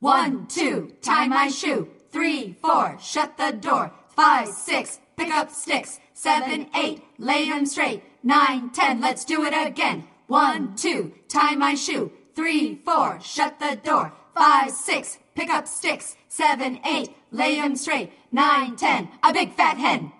One, two, tie my shoe. Three, four, shut the door. Five, six, pick up sticks. Seven, eight, lay them straight. Nine, ten, let's do it again. One, two, tie my shoe. Three, four, shut the door. Five, six, pick up sticks. Seven, eight, lay them straight. Nine, ten, a big fat hen.